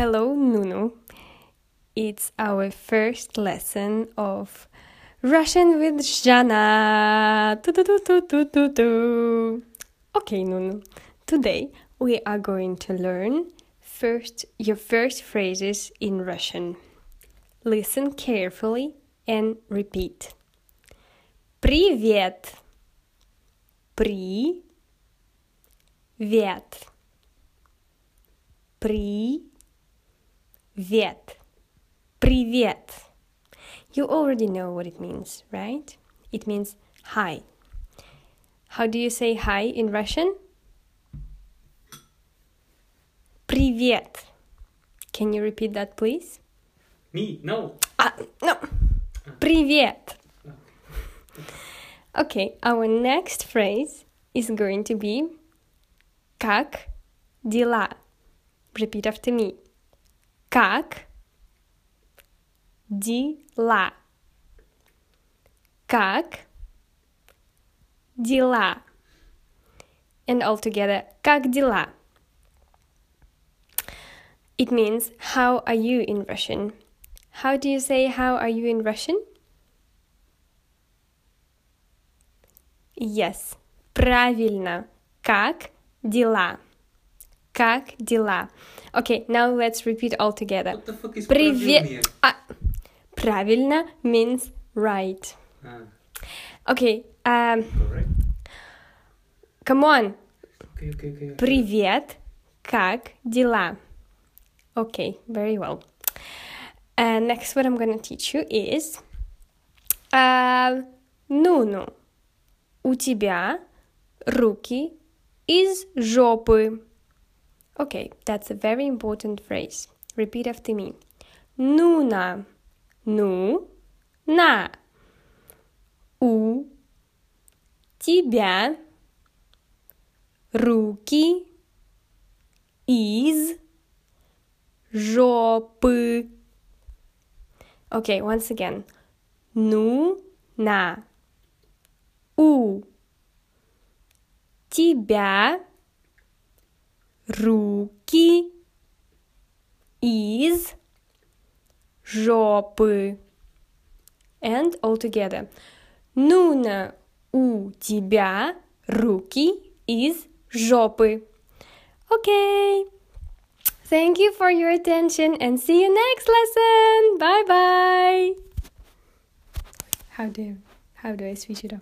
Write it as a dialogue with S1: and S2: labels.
S1: Hello Nuno. It's our first lesson of Russian with Zhanna. Okay, Nuno. Today we are going to learn first your first phrases in Russian. Listen carefully and repeat. Привет. При. Привет. Привет. Привет. You already know what it means, right? It means hi. How do you say hi in Russian? Привет. Can you repeat that, please?
S2: Me? No.
S1: Ah, no. Привет. Okay, our next phrase is going to be Как дела? Repeat after me. Как дела? Как дела? And all together, как дела? It means how are you in Russian? How do you say how are you in Russian? Yes, правильно. Как дела? Как дела? Okay, now let's repeat all together. Привет. А, правильно means right.
S2: Ah,
S1: Okay, um,
S2: correct.
S1: come on.
S2: Okay, okay, okay.
S1: Привет. Как дела? Okay, very well. And next, what I'm to teach you is uh, Нуну, у тебя руки из жопы. Okay, that's a very important phrase. Repeat after me. Нуна, ну, на, у тебя руки из жопы. Okay, once again. Ну, на. У тебя руки из жопы. And all together. Нуна, у тебя руки из жопы. Okay. Thank you for your attention and see you next lesson. Bye bye. How do how do I switch it up?